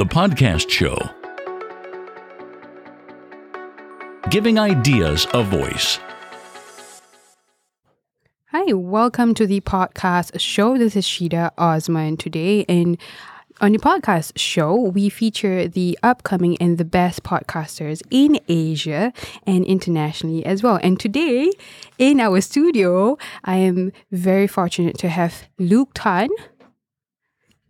the podcast show. Giving ideas a voice. Hi, welcome to the podcast show. This is Shida Osman today, and on the podcast show, we feature the upcoming and the best podcasters in Asia and internationally as well. And today, in our studio, I am very fortunate to have Luke Tan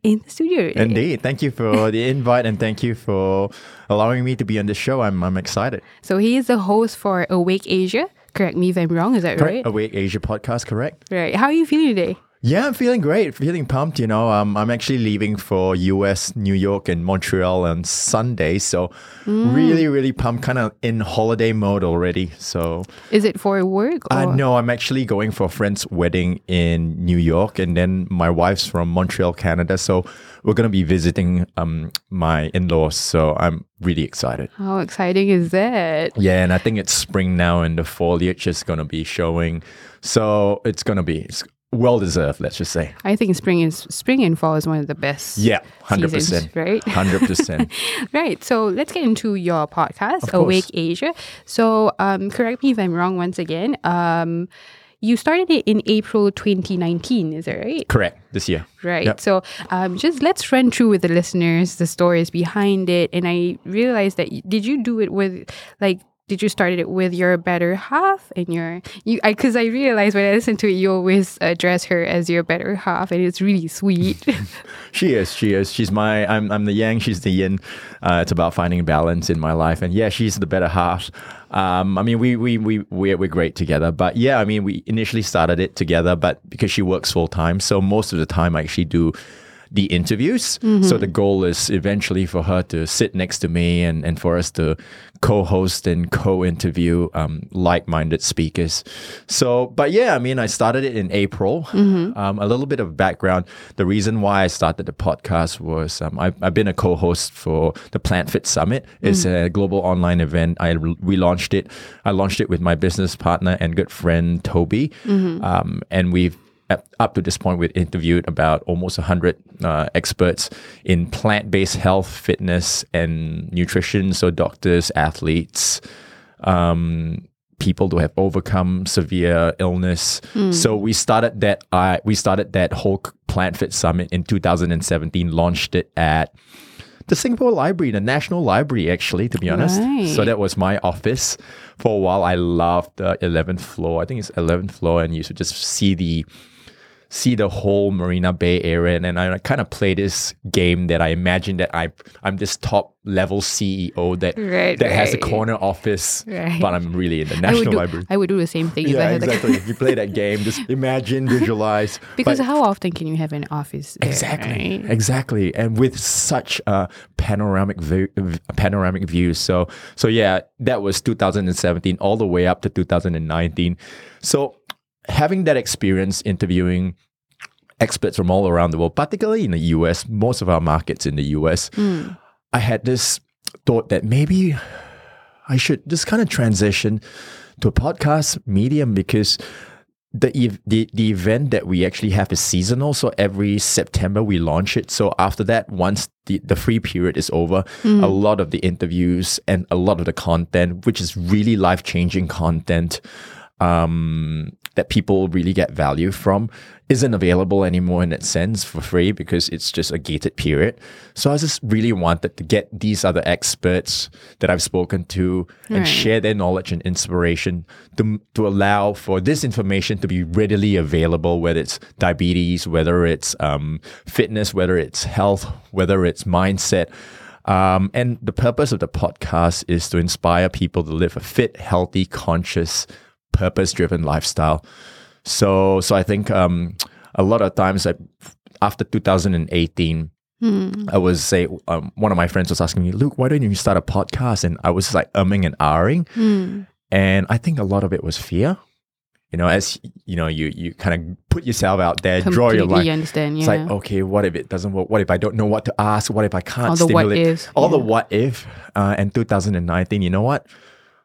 in the studio. today. Indeed. Thank you for the invite and thank you for allowing me to be on the show. I'm, I'm excited. So he is the host for Awake Asia. Correct me if I'm wrong. Is that right? Awake Asia podcast, correct? Right. How are you feeling today? Yeah, I'm feeling great, feeling pumped. You know, um, I'm actually leaving for US, New York, and Montreal on Sunday. So, really, really pumped, kind of in holiday mode already. So, Is it for work? Or? uh, no, I'm actually going for a friend's wedding in New York, and then my wife's from Montreal, Canada. So, we're going to be visiting um, my in laws. So, I'm really excited. How exciting is that? Yeah, and I think it's spring now, and the foliage is going to be showing. So, it's going to be it's well deserved, let's just say. I think spring is spring and fall is one of the best. Yeah, 100%. right? 100%. Right. So let's get into your podcast. Awake Asia. So um, correct me if I'm wrong once again. Um, you started it in April 2019, is that right? Correct, this year. Right. Yep. So um, just let's run through with the listeners the stories behind it. And I realized that did you do it with like did you start it with your better half and your you? I because I realized when I listen to it, you always address her as your better half, and it's really sweet. She is, she is. She's my, I'm, I'm the yang, she's the yin. Uh, it's about finding balance in my life. And yeah, she's the better half. Um, I mean, we, we, we, we're, we're great together. But yeah, I mean, we initially started it together, but because she works full time. So most of the time I actually do the interviews. So the goal is eventually for her to sit next to me and, and for us to co-host and co-interview um, like-minded speakers. So, but yeah, I mean, I started it in April. Um, a little bit of background. The reason why I started the podcast was um, I've, I've been a co-host for the Plant Fit Summit. It's a global online event. I relaunched it. I launched it with my business partner and good friend Toby, um, and we've up- up to this point, we've interviewed about almost 100 uh, experts in plant based health, fitness, and nutrition. So, doctors, athletes, um, people who have overcome severe illness. So, we started that. I we started that whole Plant Fit Summit in 2017, launched it at the Singapore Library, the National Library, actually, to be honest. Right. So that was my office for a while. I loved the 11th floor. I think it's 11th floor, and you should just see the see the whole Marina Bay area. And then I kind of play this game that I imagine that I I'm this top level CEO that Right, that has a corner office, Right. but I'm really in the I National do, Library. I would do the same thing. if I yeah, had exactly. if you play that game, just imagine, visualize. because But- how often can you have an office? There, Exactly, right? exactly, and with such a panoramic view, panoramic view. So, so yeah, that was 2017 all the way up to 2019. So, having that experience interviewing experts from all around the world, particularly in the US, most of our markets in the US, I had this thought that maybe I should just kind of transition to a podcast medium because the, ev- the the event that we actually have is seasonal. So every September we launch it. So after that, once the, the free period is over, a lot of the interviews and a lot of the content, which is really life changing content, um, that people really get value from, isn't available anymore in that sense for free because it's just a gated period. So I just really wanted to get these other experts that I've spoken to and Right. share their knowledge and inspiration to, to allow for this information to be readily available, whether it's diabetes, whether it's um, fitness, whether it's health, whether it's mindset. Um, and the purpose of the podcast is to inspire people to live a fit, healthy, conscious, purpose-driven lifestyle. So, so I think um, a lot of times, I, after 2018, I was say um, one of my friends was asking me, Luke, why don't you start a podcast? And I was like umming and ahhing, and I think a lot of it was fear. You know, as you know, you you kind of put yourself out there, draw your Completely line. understand. Yeah. It's like, okay, what if it doesn't work? What if I don't know what to ask? What if I can't All the what stimulate? ifs, All the what if. Uh, and 2019, you know what?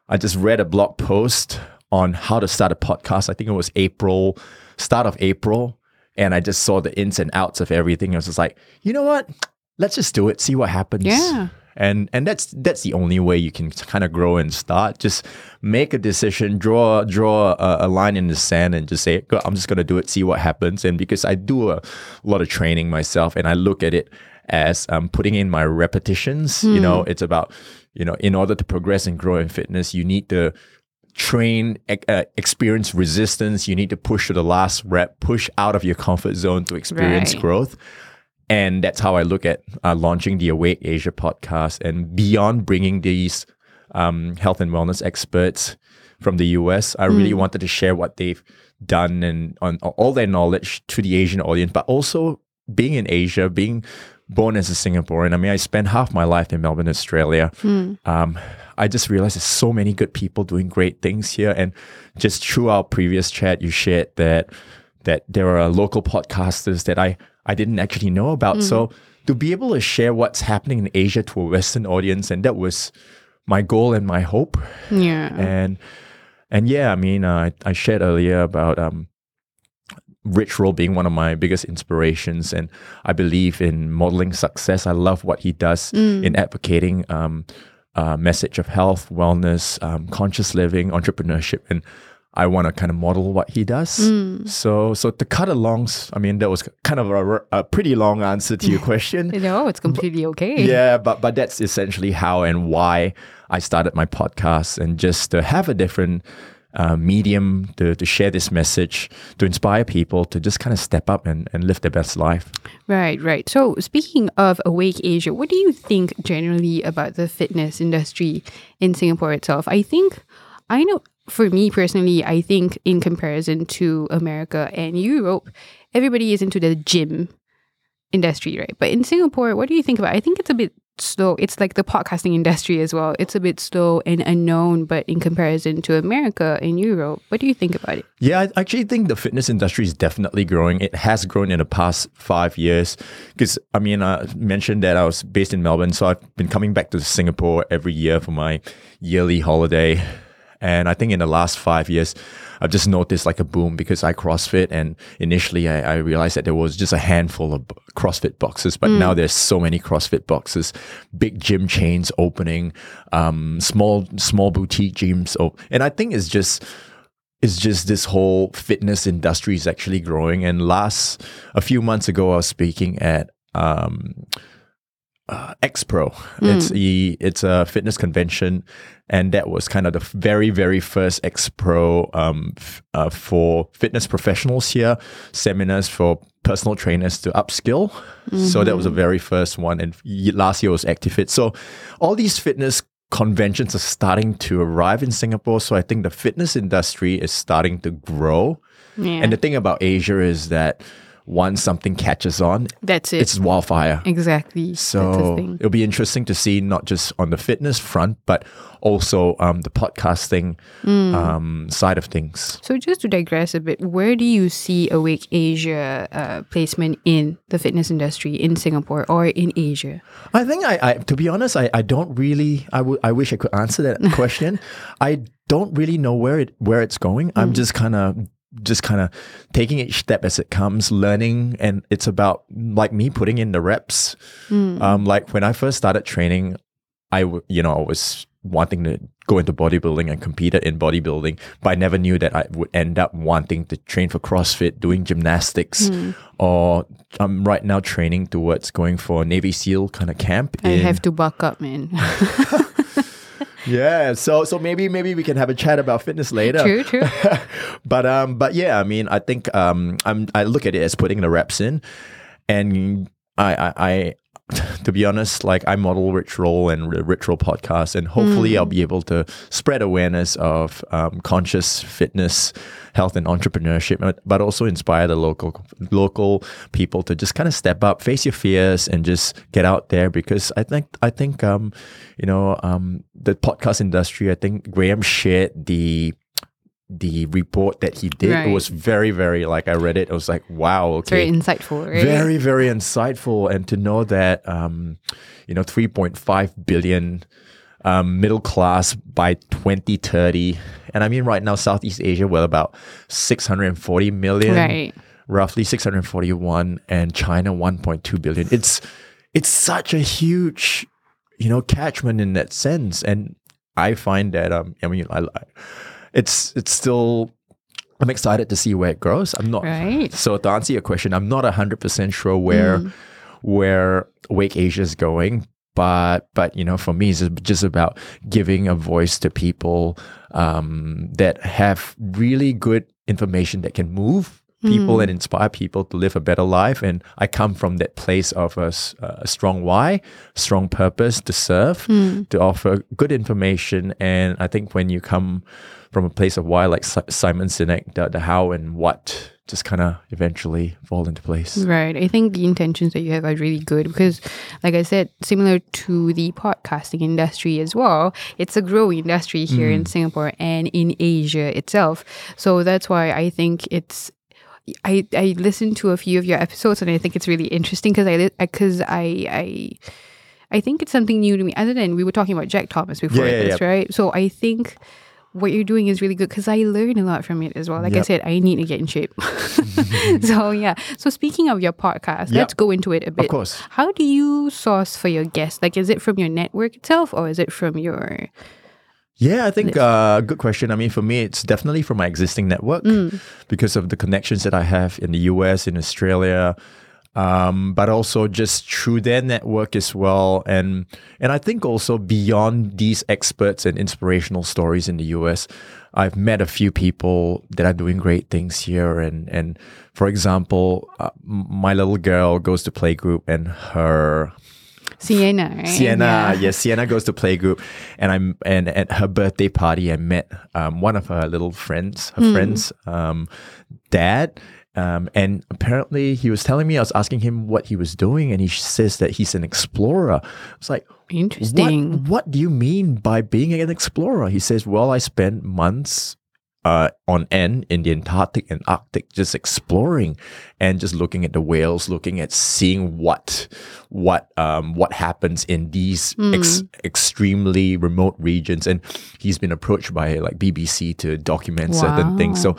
I just read a blog post on how to start a podcast. I think it was April, start of April. And I just saw the ins and outs of everything. I was just like, you know what? let's just do it, see what happens. Yeah. And and that's that's the only way you can kind of grow and start. Just make a decision, draw draw a, a line in the sand, and just say, I'm just gonna do it, see what happens. And because I do a lot of training myself, and I look at it as um, putting in my repetitions. You know, it's about you know, in order to progress and grow in fitness, you need to train, uh, experience resistance. You need to push to the last rep, push out of your comfort zone to experience Right. growth. And that's how I look at uh, launching the Awake Asia podcast. And beyond bringing these um, health and wellness experts from the US, I really wanted to share what they've done and on all their knowledge to the Asian audience, but also being in Asia, being born as a Singaporean. I mean, I spent half my life in Melbourne, Australia. Um, I just realized there's so many good people doing great things here. And just through our previous chat, you shared that that there are local podcasters that I, I didn't actually know about. So to be able to share what's happening in Asia to a Western audience, and that was my goal and my hope. Yeah. And and yeah, I mean, uh, I, I shared earlier about um, Rich Roll being one of my biggest inspirations, and I believe in modeling success. I love what he does in advocating um, uh, message of health, wellness, um, conscious living, entrepreneurship, and I want to kind of model what he does. So, so to cut along, I mean, that was kind of a, a pretty long answer to your question. no, it's completely okay. Yeah, but but that's essentially how and why I started my podcast, and just to have a different uh, medium to, to share this message, to inspire people to just kind of step up and, and live their best life. Right, right. So, speaking of Awake Asia, what do you think generally about the fitness industry in Singapore itself? I think, I know for me personally, I think in comparison to America and Europe, everybody is into the gym industry, right? But in Singapore, what do you think about? I think it's a bit slow. It's like the podcasting industry as well. It's a bit slow and unknown, but in comparison to America and Europe, what do you think about it? Yeah, I actually think the fitness industry is definitely growing. It has grown in the past five years. Because, I mean, I mentioned that I was based in Melbourne, so I've been coming back to Singapore every year for my yearly holiday. And I think in the last five years, I've just noticed like a boom because I CrossFit. And initially, I, I realized that there was just a handful of CrossFit boxes, but now there's so many CrossFit boxes, big gym chains opening, um, small small boutique gyms. Oh, and I think it's just it's just this whole fitness industry is actually growing. And last a few months ago, I was speaking at um, uh, X-Pro. It's a it's a fitness convention, and that was kind of the very very first X-Pro um, f- uh, for fitness professionals here. Seminars for personal trainers to upskill. So that was the very first one, and last year was ActiveFit. So all these fitness conventions are starting to arrive in Singapore. So I think the fitness industry is starting to grow. Yeah. And the thing about Asia is that once something catches on, That's it. it's wildfire. exactly. So it'll be interesting to see not just on the fitness front, but also um, the podcasting Mm. um, side of things. So just to digress a bit, where do you see Awake Asia uh, placement in the fitness industry in Singapore or in Asia? I think I, I to be honest, I, I don't really. I would. I wish I could answer that question. I don't really know where it where it's going. I'm just kind of just kind of taking each step as it comes, learning, and it's about like me putting in the reps. Um, like when I first started training, I w- you know I was wanting to go into bodybuilding and competed in bodybuilding, but I never knew that I would end up wanting to train for CrossFit, doing gymnastics, or I'm right now training towards going for Navy SEAL kind of camp. I in- have to buck up, man. yeah, so so maybe maybe we can have a chat about fitness later. true, true. but um, but yeah, I mean, I think um, I'm I look at it as putting the reps in, and I I. To be honest, like I model Rich Roll and the Rich Roll podcast, and hopefully I'll be able to spread awareness of um, conscious fitness, health, and entrepreneurship, but, but also inspire the local local people to just kind of step up, face your fears, and just get out there. Because I think I think um, you know um, the podcast industry. I think Graham shared the the report that he did. It was very very like I read it. It was like wow, okay, Very insightful, right? very very insightful and to know that um you know 3.5 billion um, middle class by 2030 and i mean right now southeast asia we're about 640 million Right. roughly 641 and china 1.2 billion it's it's such a huge, you know, catchment in that sense. And I find that um, I mean, I, I it's it's still. I'm excited to see where it grows. I'm not Right. so to answer your question, I'm not hundred percent sure where Mm. where Wake Asia is going, but but you know, for me, it's just about giving a voice to people um, that have really good information that can move people and inspire people to live a better life. And I come from that place of a strong why, strong purpose to serve, to offer good information. And I think when you come from a place of why, like Si- Simon Sinek, the, the how and what just kind of eventually fall into place. Right. I think the intentions that you have are really good because, like I said, similar to the podcasting industry as well, it's a growing industry here in mm. Singapore and in Asia itself. So that's why I think it's. I, I listened to a few of your episodes and I think it's really interesting because I because I, I I think it's something new to me. Other than we were talking about Jack Thomas before yeah, this, yeah. right? So I think what you're doing is really good because I learn a lot from it as well. Like I said, I need to get in shape. so yeah. So speaking of your podcast, Yep. let's go into it a bit. Of course. How do you source for your guests? Like, is it from your network itself, or is it from your? Yeah, I think uh, good question. I mean, for me, it's definitely from my existing network because of the connections that I have in the US, in Australia, um, but also just through their network as well. And and I think also beyond these experts and inspirational stories in the US, I've met a few people that are doing great things here. And and for example, uh, my little girl goes to playgroup, and her Sienna, right? Sienna, Yeah. yes, Sienna goes to playgroup, and I'm and at her birthday party, I met um, one of her little friends, her friends' um, dad. Um, and apparently, he was telling me, I was asking him what he was doing, and he says that he's an explorer. I was like, Interesting. what, what do you mean by being an explorer? He says, Well, I spent months uh, on end in the Antarctic and Arctic just exploring and just looking at the whales, looking at seeing what what um, what happens in these ex- extremely remote regions. And he's been approached by like BBC to document certain things. So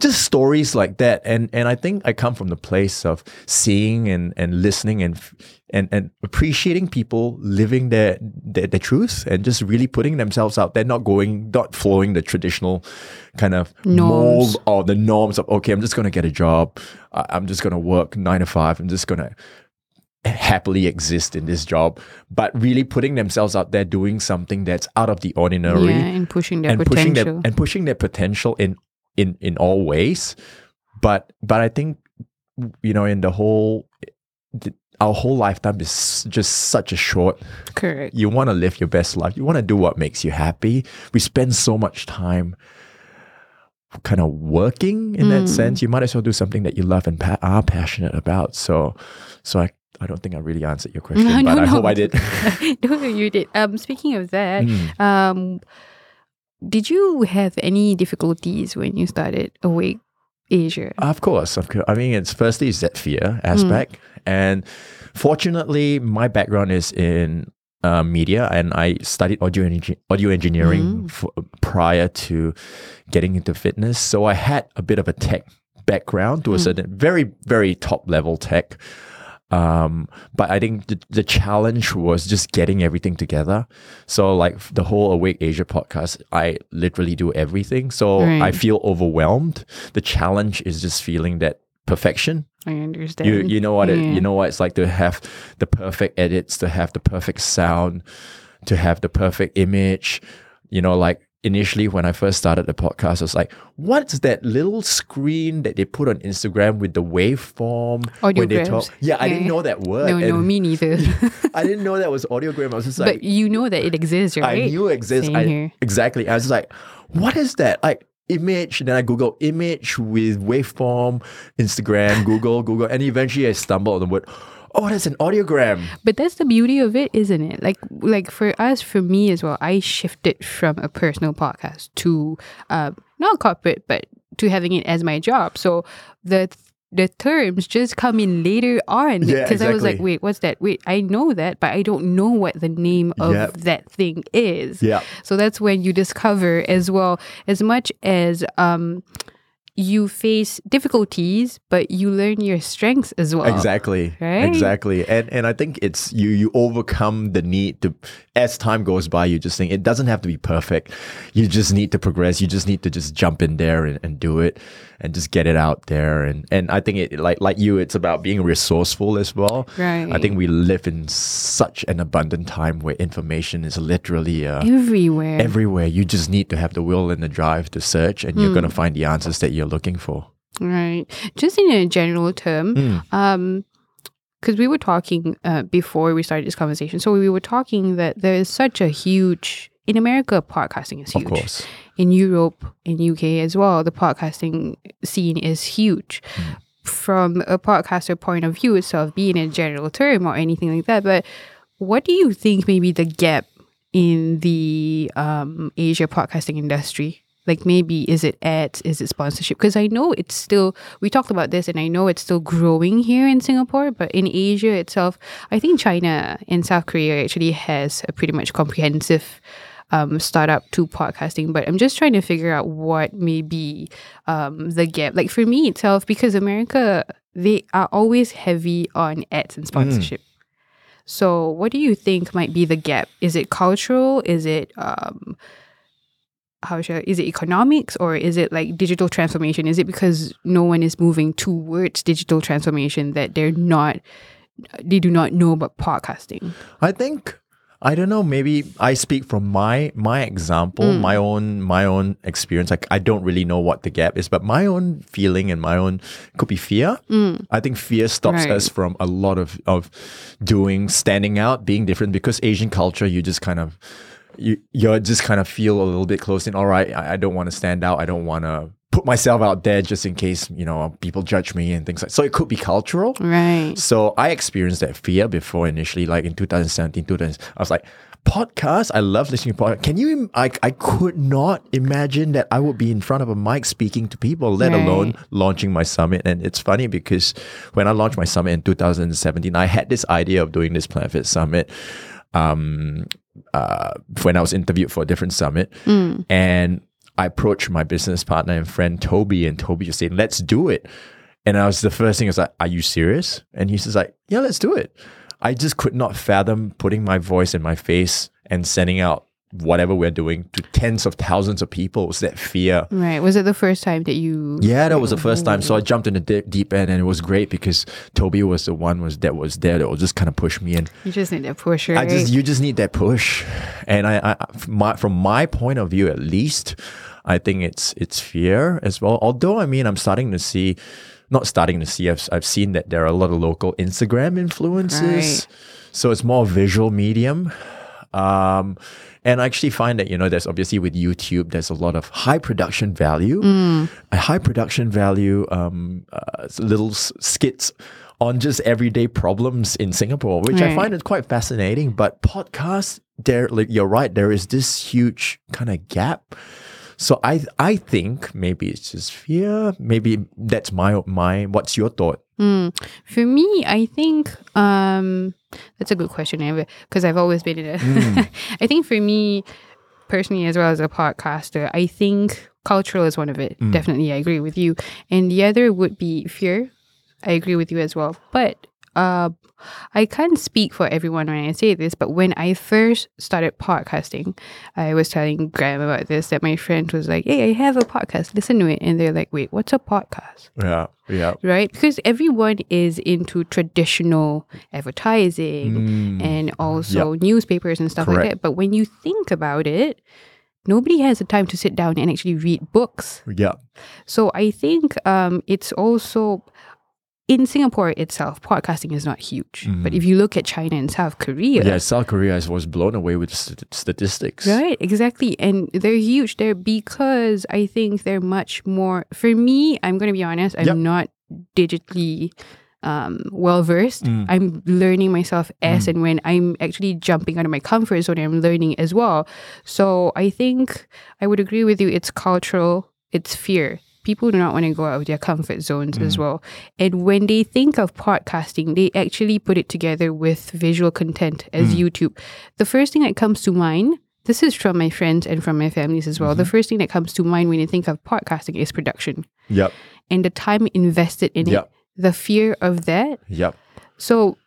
just stories like that. And and I think I come from the place of seeing and and listening and f- and and appreciating people living their, their their truth and just really putting themselves out there, not going, not following the traditional kind of Norms. mold or the norms of okay, I'm just gonna get a job, I'm just gonna work nine to five, I'm just gonna happily exist in this job, but really putting themselves out there, doing something that's out of the ordinary yeah, and pushing their and potential. pushing their and pushing their potential in in in all ways. But but i think you know in the whole the, our whole lifetime is just such a short. Correct. you want to live your best life. You want to do what makes you happy. We spend so much time kind of working in Mm. that sense you might as well do something that you love and pa- are passionate about so so i i don't think i really answered your question No, but no, i hope no. i did no, you did. Um, speaking of that, Mm. um, did you have any difficulties when you started Awake Asia? Of course, of course. I mean, it's firstly is that fear aspect, and fortunately, my background is in uh, media, and I studied audio engi- audio engineering f- prior to getting into fitness. So I had a bit of a tech background to a certain very very top level tech. Um, but I think the, the challenge was just getting everything together. So like the whole Awake Asia podcast, I literally do everything. So I feel overwhelmed. The challenge is just feeling that perfection. I understand. You you know what it, Yeah. you know what it's like to have the perfect edits, to have the perfect sound, to have the perfect image. You know, like initially when I first started the podcast, I was like, what's that little screen that they put on Instagram with the waveform when they talk? Audiograms. Yeah, I didn't know that word. No, no, me neither. I didn't know that was audiogram. I was just like, but you know that it exists, right? I knew it exists. I. Exactly. I was like, what is that? Like image. Then I Google image with waveform, Instagram, Google, Google, and eventually I stumble on the word. Oh, that's an audiogram. But that's the beauty of it, isn't it? Like like for us, for me as well, I shifted from a personal podcast to uh, not corporate, but to having it as my job. So the the terms just come in later on Yeah, because I was like, wait, what's that? Wait, I know that, but I don't know what the name of Yep. that thing is. Yeah. So that's when you discover as well, as much as um you face difficulties, but you learn your strengths as well. Exactly. Right? Exactly. And and I think it's you you overcome the need to as time goes by, you just think it doesn't have to be perfect. You just need to progress. You just need to just jump in there and, and do it and just get it out there. And and I think it like like you, it's about being resourceful as well. Right. I think we live in such an abundant time where information is literally uh, Everywhere. everywhere. You just need to have the will and the drive to search and you're gonna find the answers that you're looking for. Right. Just in a general term, Mm. um, because we were talking uh, before we started this conversation. So we were talking that there is such a huge in America, podcasting is Of huge. course. In Europe, in UK as well, the podcasting scene is huge. From a podcaster point of view itself, being a general term or anything like that. But what do you think maybe the gap in the um, Asia podcasting industry? Like maybe is it ads, is it sponsorship? Because I know it's still we talked about this, and I know it's still growing here in Singapore, but in Asia itself, I think China and South Korea actually has a pretty much comprehensive um, startup to podcasting. But I'm just trying to figure out what may be um, the gap. Like for me itself, because America they are always heavy on ads and sponsorship. So, what do you think might be the gap? Is it cultural? Is it um, how should I, is it economics or is it like digital transformation? Is it because no one is moving towards digital transformation that they're not they do not know about podcasting? I think I don't know. Maybe I speak from my my example, mm. my own my own experience. Like I don't really know what the gap is, but my own feeling and my own could be fear. Mm. I think fear stops Right. us from a lot of of doing, standing out, being different. Because Asian culture, you just kind of you you just kind of feel a little bit close in. All right, I, I don't want to stand out. I don't want to put myself out there just in case you know people judge me and things like. So it could be cultural. Right. So I experienced that fear before initially, like in 2017, 2000. I was like, podcast, I love listening to podcast. Can you, I, I could not imagine that I would be in front of a mic speaking to people, let alone launching my summit. And it's funny because when I launched my summit in 2017, I had this idea of doing this Plant Fit Summit. Um, uh, when I was interviewed for a different summit, and I approached my business partner and friend Toby, and Toby just said, "Let's do it." And I was the first thing I was like, "Are you serious?" And he says, like, "Yeah, let's do it." I just could not fathom putting my voice and my face and sending out whatever we're doing to tens of thousands of people. Was that fear. Right. Was it the first time that you Yeah, that was the first time. So I mm. jumped in the deep, deep end, and it was great because Toby was the one was that was there that was just kind of push me in. you just need that push, right? I just you just need that push, and I, I from my, from my point of view at least, I think it's it's fear as well. Although I mean, I'm starting to see, not starting to see. I've I've seen that there are a lot of local Instagram influencers, Right. so it's more visual medium. Um, and I actually find that you know there's obviously with YouTube there's a lot of high production value, a high production value, um, uh, little s- skits on just everyday problems in Singapore, which I find it quite fascinating. But podcasts, there, like you're right, there is this huge kind of gap. So I I think maybe it's just fear. Maybe that's my my. What's your thought? Mm. For me, I think um, that's a good question, because I've always been in it. Mm. I think for me, personally, as well as a podcaster, I think cultural is one of it. Mm. Definitely, I agree with you. And the other would be fear. I agree with you as well. But uh, I can't speak for everyone when I say this, but when I first started podcasting, I was telling Graham about this that my friend was like, Hey, I have a podcast, listen to it. And they're like, Wait, what's a podcast? Yeah, yeah. right? Because everyone is into traditional advertising and also newspapers and stuff like that. But when you think about it, nobody has the time to sit down and actually read books. Yeah. So I think um, it's also in Singapore itself, podcasting is not huge. But if you look at China and South Korea, Yeah, South Korea was blown away with st- statistics. Right, exactly. And they're huge there because I think they're much more for me, I'm gonna be honest, I'm Yep. not digitally um well versed. Mm. I'm learning myself as and when I'm actually jumping out of my comfort zone, I'm learning as well. So I think I would agree with you, it's cultural, it's fear. People do not want to go out of their comfort zones as well. And when they think of podcasting, they actually put it together with visual content as YouTube. The first thing that comes to mind this is from my friends and from my families as well. The Mm-hmm. first thing that comes to mind when you think of podcasting is production Yep. and the time invested in Yep. it, the fear of that. Yep. So,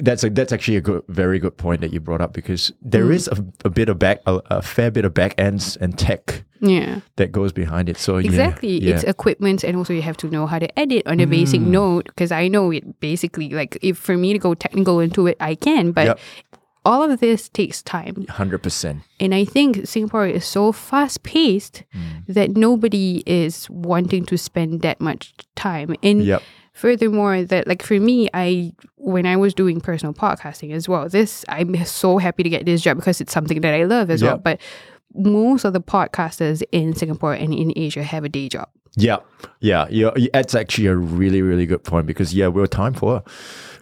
That's a, that's actually a good, very good point that you brought up because there Mm. is a, a bit of back, a, a fair bit of back ends and tech yeah. that goes behind it. So Exactly. yeah. It's equipment and also you have to know how to edit on a basic Mm. note because I know it basically like if for me to go technical into it I can, but Yep. all of this takes time. hundred percent. And I think Singapore is so fast paced Mm. that nobody is wanting to spend that much time. And Yep. furthermore, that like for me, I when I was doing personal podcasting as well, this I'm so happy to get this job because it's something that I love as well. But most of the podcasters in Singapore and in Asia have a day job. Yeah, yeah, yeah. That's actually a really, really good point because yeah, we're time for,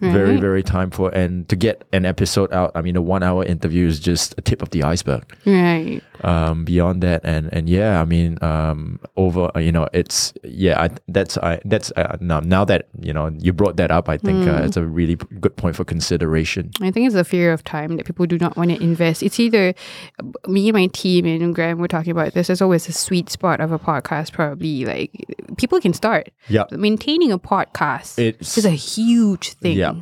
Right. very time for, and to get an episode out. I mean, a one-hour interview is just a tip of the iceberg. Right. Um, beyond that, and and yeah, I mean, um, over, uh, you know, it's yeah, I, that's I that's uh, now now that you know you brought that up, I think Hmm. uh, it's a really p- good point for consideration. I think it's the fear of time that people do not want to invest. It's either me and my team and Graham were talking about this. There's always a sweet spot of a podcast, probably like people can start. Yeah, Maintaining a podcast it's is a huge thing. Yeah.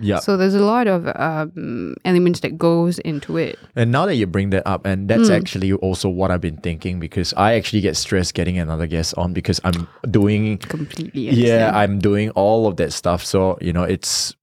yeah. So there's a lot of um, elements that goes into it. And now that you bring that up, and that's actually also what I've been thinking because I actually get stressed getting another guest on because I'm doing Completely. yeah i'm doing all of that stuff so you know it's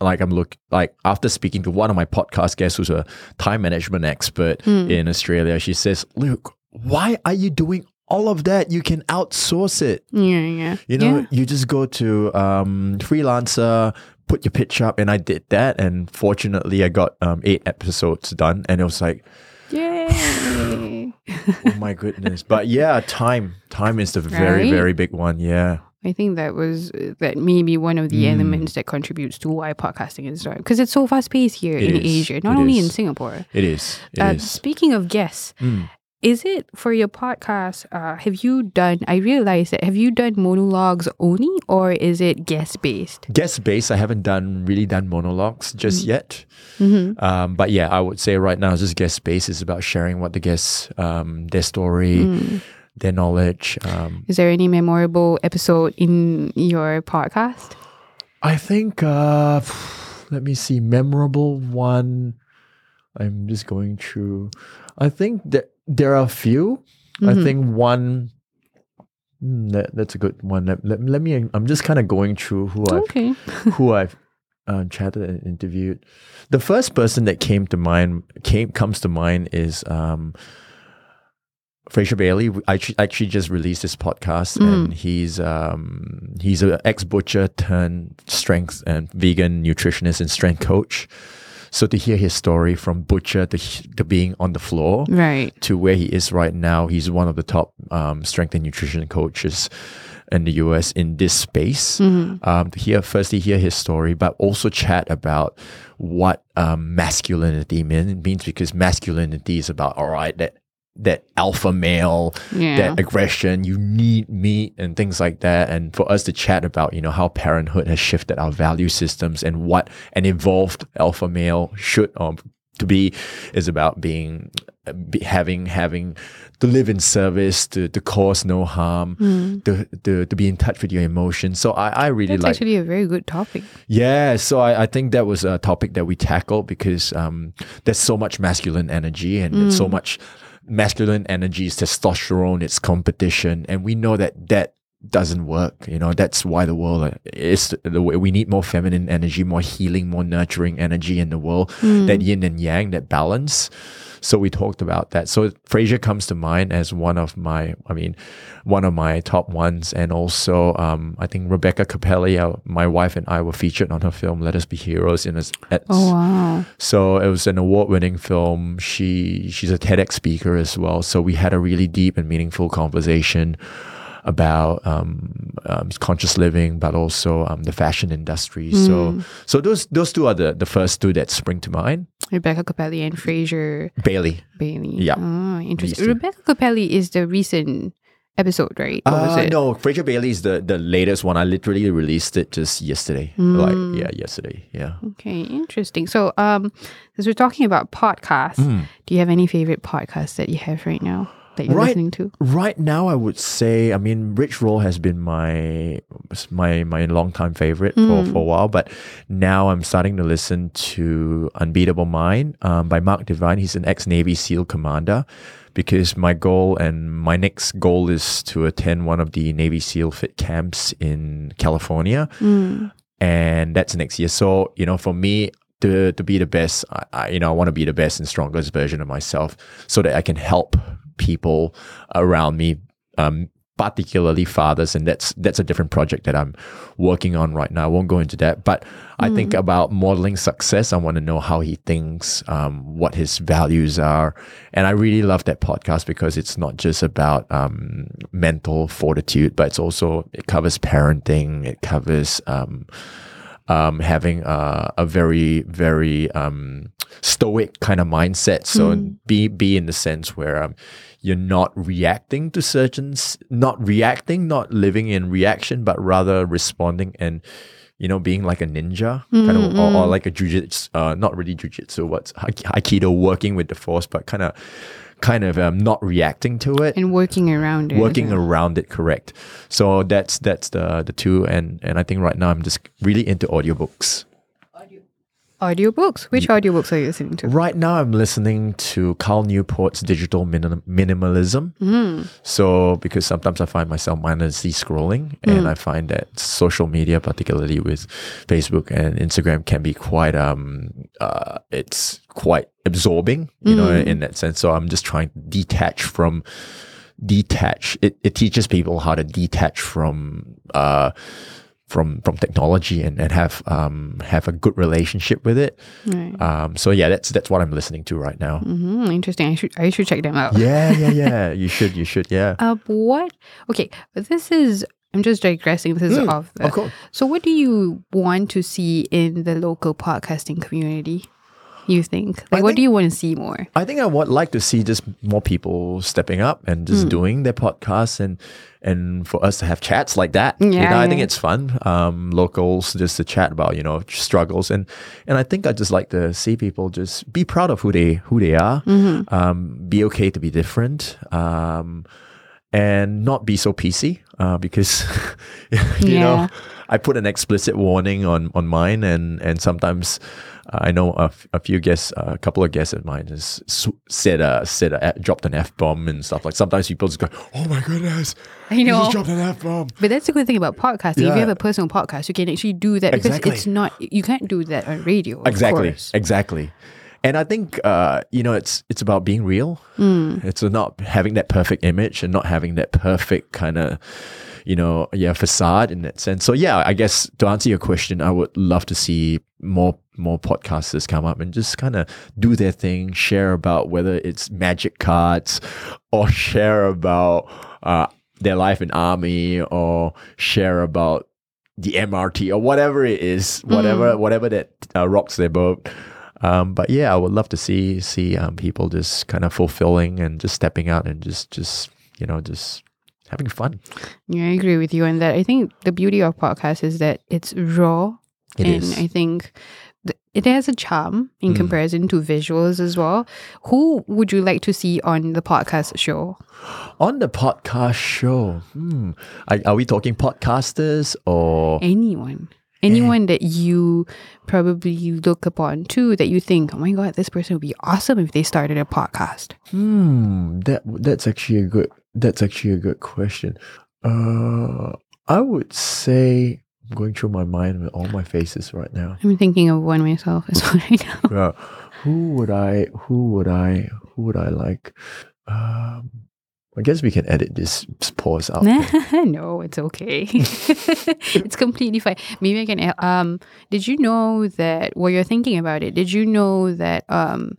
like i'm look like after speaking to one of my podcast guests who's a time management expert in australia she says luke why are you doing all of that you can outsource it yeah, yeah. you know Yeah. you just go to um, freelancer put your pitch up and i did that and fortunately i got um, eight episodes done and it was like Yay. oh my goodness but yeah time time is the very Right? very big one yeah I think that was that may be one of the Mm. elements that contributes to why podcasting is so, because it's so fast paced here It in is. Asia, not It only in. Singapore. it is It Uh, is. speaking of guests, Mm. Is it for your podcast? Uh, have you done? I realized that have you done monologues only, or is it guest based? guest based i haven't done really done monologues just yet Mm-hmm. um, but yeah i would say right now just guest based is about sharing what the guests um, their story Mm. their knowledge um, Is there any memorable episode in your podcast? i think uh, let me see memorable one i'm just going through i think that there are a few i Mhm. think one hmm, that, that's a good one let, let, let me i'm just kind of going through who i've Okay. who I've uh, chatted and interviewed. The first person that came to mind came comes to mind is um, Fraser Bailey. I actually just released this podcast, and he's um, he's an ex butcher turned strength and vegan nutritionist and strength coach. So to hear his story from butcher to to being on the floor, Right. to where he is right now. He's one of the top um, strength and nutrition coaches in the US in this space. Um, to hear firstly hear his story, but also chat about what um, masculinity means because masculinity is about all right that that alpha male, Yeah. that aggression, you need meat and things like that. And for us to chat about, you know, how parenthood has shifted our value systems and what an evolved alpha male should um, to be is about being having having to live in service to, to cause no harm to, to to be in touch with your emotions so i, I really That's like actually a very good topic. yeah, so I, I think that was a topic that we tackled because um, there's so much masculine energy and there's so much masculine energy is testosterone, it's competition, and we know that that doesn't work. You know, that's why the world uh, is the way we need more feminine energy, more healing, more nurturing energy in the world, that yin and yang, that balance. So we talked about that. So Fraser comes to mind as one of my, I mean, one of my top ones, and also um, I think Rebecca Cappelli, uh, my wife and I were featured on her film "Let Us Be Heroes" in at, Oh wow. so it was an award-winning film. She she's a TEDx speaker as well. So we had a really deep and meaningful conversation about um, um, conscious living, but also um, the fashion industry. So so those those two are the, the first two that spring to mind. Rebecca Cappelli and Fraser Bailey. Bailey. Yeah. Oh, interesting. Rebecca Cappelli is the recent episode, right? Was Uh, it? no, Fraser Bailey is the, the latest one. I literally released it just yesterday. Like, yeah, yesterday. Yeah. Okay, interesting. So, um, as we're talking about podcasts, Hmm. do you have any favorite podcasts that you have right now that you're Right. listening to? Right now, I would say, I mean, Rich Roll has been my my my longtime favorite for, for a while, but now I'm starting to listen to Unbeatable Mind um, by Mark Divine. He's an ex Navy SEAL commander. Because my goal and my next goal is to attend one of the Navy SEAL fit camps in California, and that's next year. So you know, for me, to to be the best, I, I you know I want to be the best and strongest version of myself, so that I can help people around me, um, particularly fathers, and that's that's a different project that I'm working on right now. I won't go into that, but I think about modeling success. I want to know how he thinks, um, what his values are, and I really love that podcast because it's not just about um, mental fortitude, but it's also it covers parenting, it covers. Um, um, having a, a very very um, stoic kind of mindset. So be be in the sense where um, you're not reacting to certain, not reacting, not living in reaction, but rather responding and you know being like a ninja, kind of, or, or like a jujitsu, uh, not really jujitsu, what's aikido, working with the force, but kind of kind of um, not reacting to it. And working around it. working around it correct. So that's that's the the two and and i think right now i'm just really into audiobooks Audiobooks. Which audiobooks are you listening to? right now i'm listening to cal newport's digital minim- minimalism. So because sometimes i find myself mindlessly scrolling and i find that social media particularly with facebook and instagram can be quite um uh it's quite absorbing you know in that sense. So i'm just trying to detach from detach. It, it teaches people how to detach from uh from from technology and, and have um have a good relationship with it Right. um so yeah that's that's what i'm listening to right now hmm interesting. I should I should check them out. yeah yeah yeah you should you should yeah Uh, what? Okay, this is. I'm just digressing. This is Mm, off. The, of course. So, what do you want to see in the local podcasting community? You think? Like, I what do you want to see more? I think I would like to see just more people stepping up and just Hmm. doing their podcasts and and for us to have chats like that. you Yeah, know, I think it's fun. Um, locals just to chat about you know struggles and and I think I just like to see people just be proud of who they who they are. Mm-hmm. Um, be okay to be different. Um, and not be so PC uh, because you Yeah. know I put an explicit warning on on mine and and sometimes I know a, f- a few guests uh, a couple of guests of mine has said uh, said uh, dropped an f bomb and stuff like sometimes people just go oh my goodness I you know. just dropped an f bomb But that's the good thing about podcasting. If you have a personal podcast, you can actually do that because Exactly. it's not. You can't do that on radio. exactly course. exactly and i think uh, you know it's it's about being real Hmm. it's not having that perfect image and not having that perfect kind of you know yeah facade in that sense so yeah i guess to answer your question i would love to see more more podcasters come up and just kind of do their thing share about whether it's magic cards or share about uh, their life in army or share about the MRT or whatever it is, whatever whatever that uh, rocks their boat. Um, but yeah, I would love to see see um, people just kind of fulfilling and just stepping out and just just you know just having fun. Yeah, I agree with you on that. I think the beauty of podcast is that it's raw, It and is. I think th- it has a charm in Mm. comparison to visuals as well. Who would you like to see on the podcast show? On the podcast show, hmm, are, are we talking podcasters or Anyone. Anyone that you probably look upon too, that you think, oh my god, this person would be awesome if they started a podcast. Hmm, that that's actually a good that's actually a good question. Uh, I would say I'm going through my mind with all my faces right now. I'm thinking of one myself as well right now. Yeah. Who would I? Who would I? Who would I like? Um, I guess we can edit this pause out. no, it's okay. it's completely fine. Maybe I can. Um, did you know that? While you're thinking about it, did you know that um,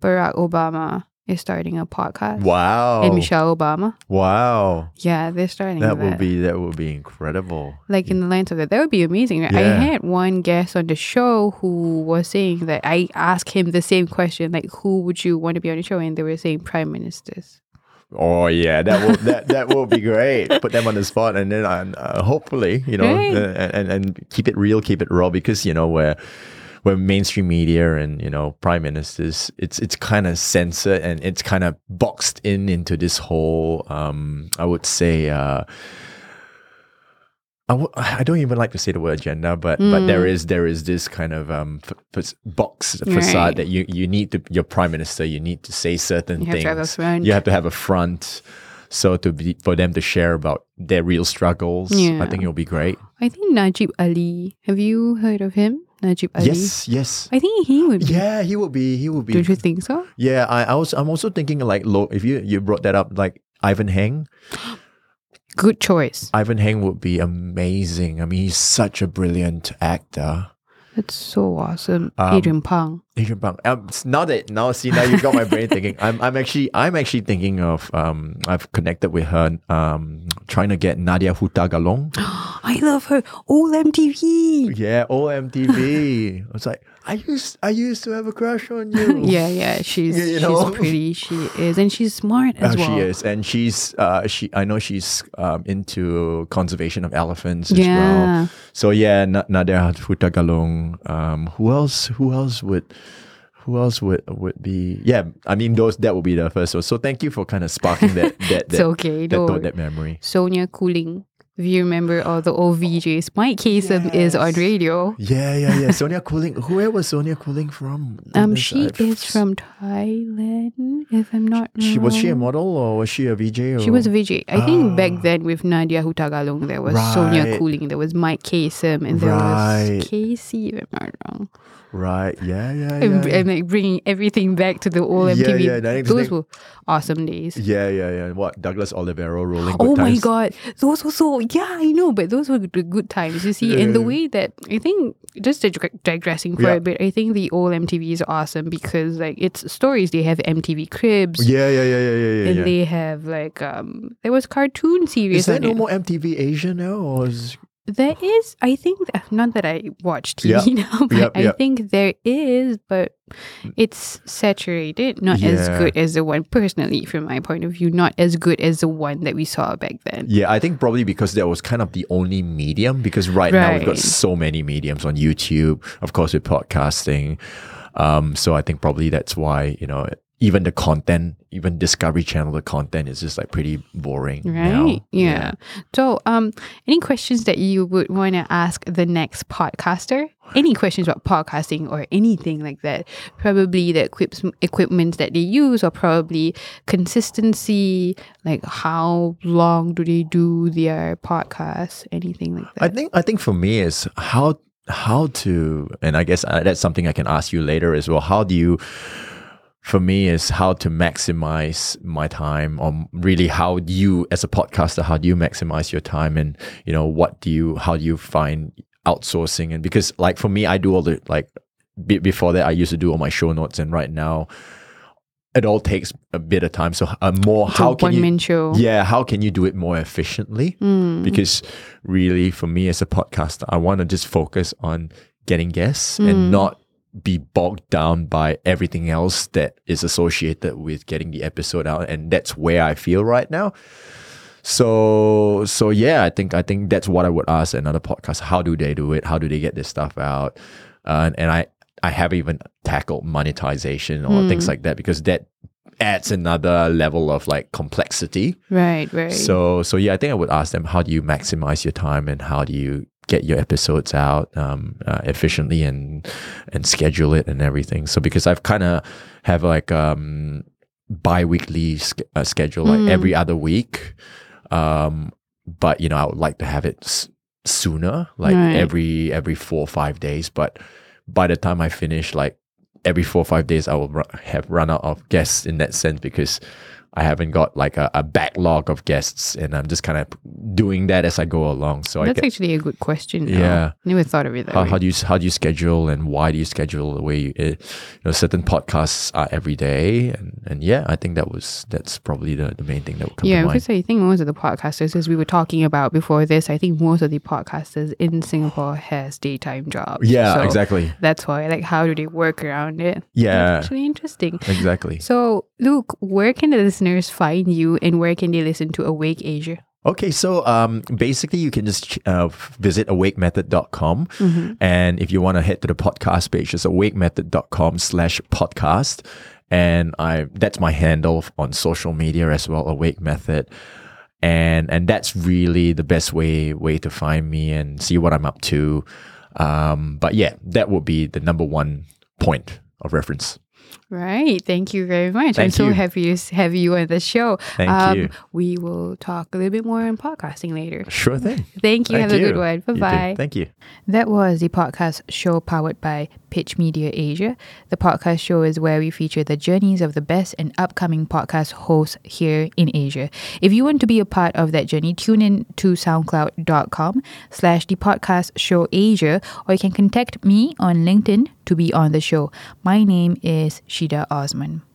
Barack Obama is starting a podcast? Wow! And Michelle Obama. Wow! Yeah, they're starting That that. would be that would be incredible. like in the lines of that. That would be amazing. right? I had one guest on the show who was saying that I asked him the same question, like, who would you want to be on the show? And they were saying prime ministers. Oh yeah, that will that that will be great. Put them on the spot, and then uh, hopefully, you know, Right. uh, and, and keep it real, keep it raw, because you know we're we're mainstream media, and you know, prime ministers, it's it's kind of censored and it's kind of boxed in into this whole, um, I would say. Uh, I w- I don't even like to say the word agenda, but but there is there is this kind of um f- box facade Right. that you you need to your prime minister you need to say certain You things. have. You have to have a front, so to be for them to share about their real struggles. Yeah. I think it'll be great. I think Najib Ali. Have you heard of him? Najib Ali. Yes, yes. I think he would. Be. Yeah, he would be. He would be. Don't you think so? Yeah, I, I was. I'm also thinking like, low. if you you brought that up, like Ivan Heng. Good choice. Ivan Heng would be amazing. I mean, he's such a brilliant actor. That's so awesome. Um, Adrian Pang. Adrian Pang. Um, now that now see now you got my brain thinking. I'm I'm actually I'm actually thinking of um I've connected with her um trying to get Nadya Hutagalung. I love her. All MTV. yeah, OMTV. I was like, I used I used to have a crush on you. Yeah, yeah. She's You- you she's pretty. She is, and she's smart as Uh, well. She is, and she's uh, she. I know she's um, into conservation of elephants as Yeah. well. So yeah, Na- Nadya Hutagalung. Um, who else? Who else would? Who else would would be? Yeah, I mean those. That would be the first one. So thank you for kind of sparking that that It's that, okay. that, thought, that memory. Sonia Couling. If you remember all the old VJs, Mike Kasem is on radio. Yeah, yeah, yeah. Sonia Couling. Where was Sonia Couling from? Um, she I've- is from Thailand, if I'm not wrong. She was she a model or was she a VJ? Or? She was a VJ. I think back Ah. then with Nadya Hutagalung, there was Sonia Couling, there was Mike Kasem, and there Right. was Casey, if I'm not wrong. Right. Yeah, yeah, And, yeah. and like bringing everything back to the old Yeah, MTV. yeah, that Those were awesome days. Yeah, yeah, yeah. What Douglas Olivero rolling? Oh my Times? god, those were so yeah, I know, but those were the good times. You see, and the way that I think just digressing for Yeah. a bit, I think the old MTV is awesome because like it's stories. They have MTV Cribs, Yeah, yeah, yeah, yeah, yeah, yeah. and yeah. they have like um there was cartoon series. Is there no it. more MTV Asia now, or is There is, I think, not that I watch TV Yep. now, but Yep, I think there is, but it's saturated, not as good as the one, personally, from my point of view, not as good as the one that we saw back then. yeah? I think probably because that was kind of the only medium. Because right, now we've got so many mediums on YouTube, of course, with podcasting. Um, so I think probably that's why you know even the content, even Discovery Channel, the content is just like pretty boring. now. Right. Yeah. So, um, any questions that you would want to ask the next podcaster? Any questions about podcasting or anything like that? Probably the equips equipment that they use, or probably consistency. Like how long do they do their podcasts? Anything like that? I think I think for me is how how to, and I guess uh, that's something I can ask you later as well. How do you? For me, is how to maximize my time, or really how do you, as a podcaster, how do you maximize your time, and you know what do you, how do you find outsourcing, and because like for me, I do all the like be, before that, I used to do all my show notes, and right now, it all takes a bit of time. So uh, more, It's how can you? show. Yeah, how can you do it more efficiently? Mm. Because really, for me as a podcaster, I want to just focus on getting guests Mm. and not be bogged down by everything else that is associated with getting the episode out. And that's where I feel right now. So so yeah, I think I think that's what I would ask another podcast. How do they do it? How do they get this stuff out? Uh, and I I haven't even tackled monetization or things Mm. like that because that adds another level of like complexity. Right. Right. So so yeah, I think I would ask them how do you maximize your time and how do you get your episodes out um, uh, efficiently and and schedule it and everything. So because I've kind of have like um bi-weekly sch- uh, schedule like Mm. every other week. Um, but you know, I would like to have it s- sooner, like Right. every every four or five days. But by the time I finish, like every four or five days, I will ru- have run out of guests in that sense because I haven't got like a, a backlog of guests, and I'm just kind of doing that as I go along. So I That's get actually a good question. Yeah. Never thought of it that how, way. how do you how do you schedule and why do you schedule the way you, uh, you know certain podcasts are every day and and yeah I think that was that's probably the, the main thing that would come Yeah, because I think most of the podcasters, as we were talking about before this, I think most of the podcasters in Singapore has daytime jobs. Yeah, So exactly. That's why, like, how do they work around it? Yeah. That's actually interesting. Exactly. So, Luke, where can the listeners find you and where can they listen to Awake Asia? Okay, so um, basically, you can just uh, visit awakemethod.com. And if you want to head to the podcast page, it's awakemethod.com slash podcast. And I that's my handle on social media as well, Awake Method. And and that's really the best way way to find me and see what I'm up to. Um, but yeah, that would be the number one point of reference. Right. Thank you very much. I'm Thank so you. happy to have you on the show. Thank um, you. We will talk a little bit more on podcasting later. Sure thing. Thank you. Thank have a good one. Bye bye. Thank you. That was the podcast show powered by Pikkal Media Asia. The podcast show is where we feature the journeys of the best and upcoming podcast hosts here in Asia. If you want to be a part of that journey, tune in to soundcloud.com slash the podcast show Asia, or you can contact me on LinkedIn to be on the show. My name is Shida Osman.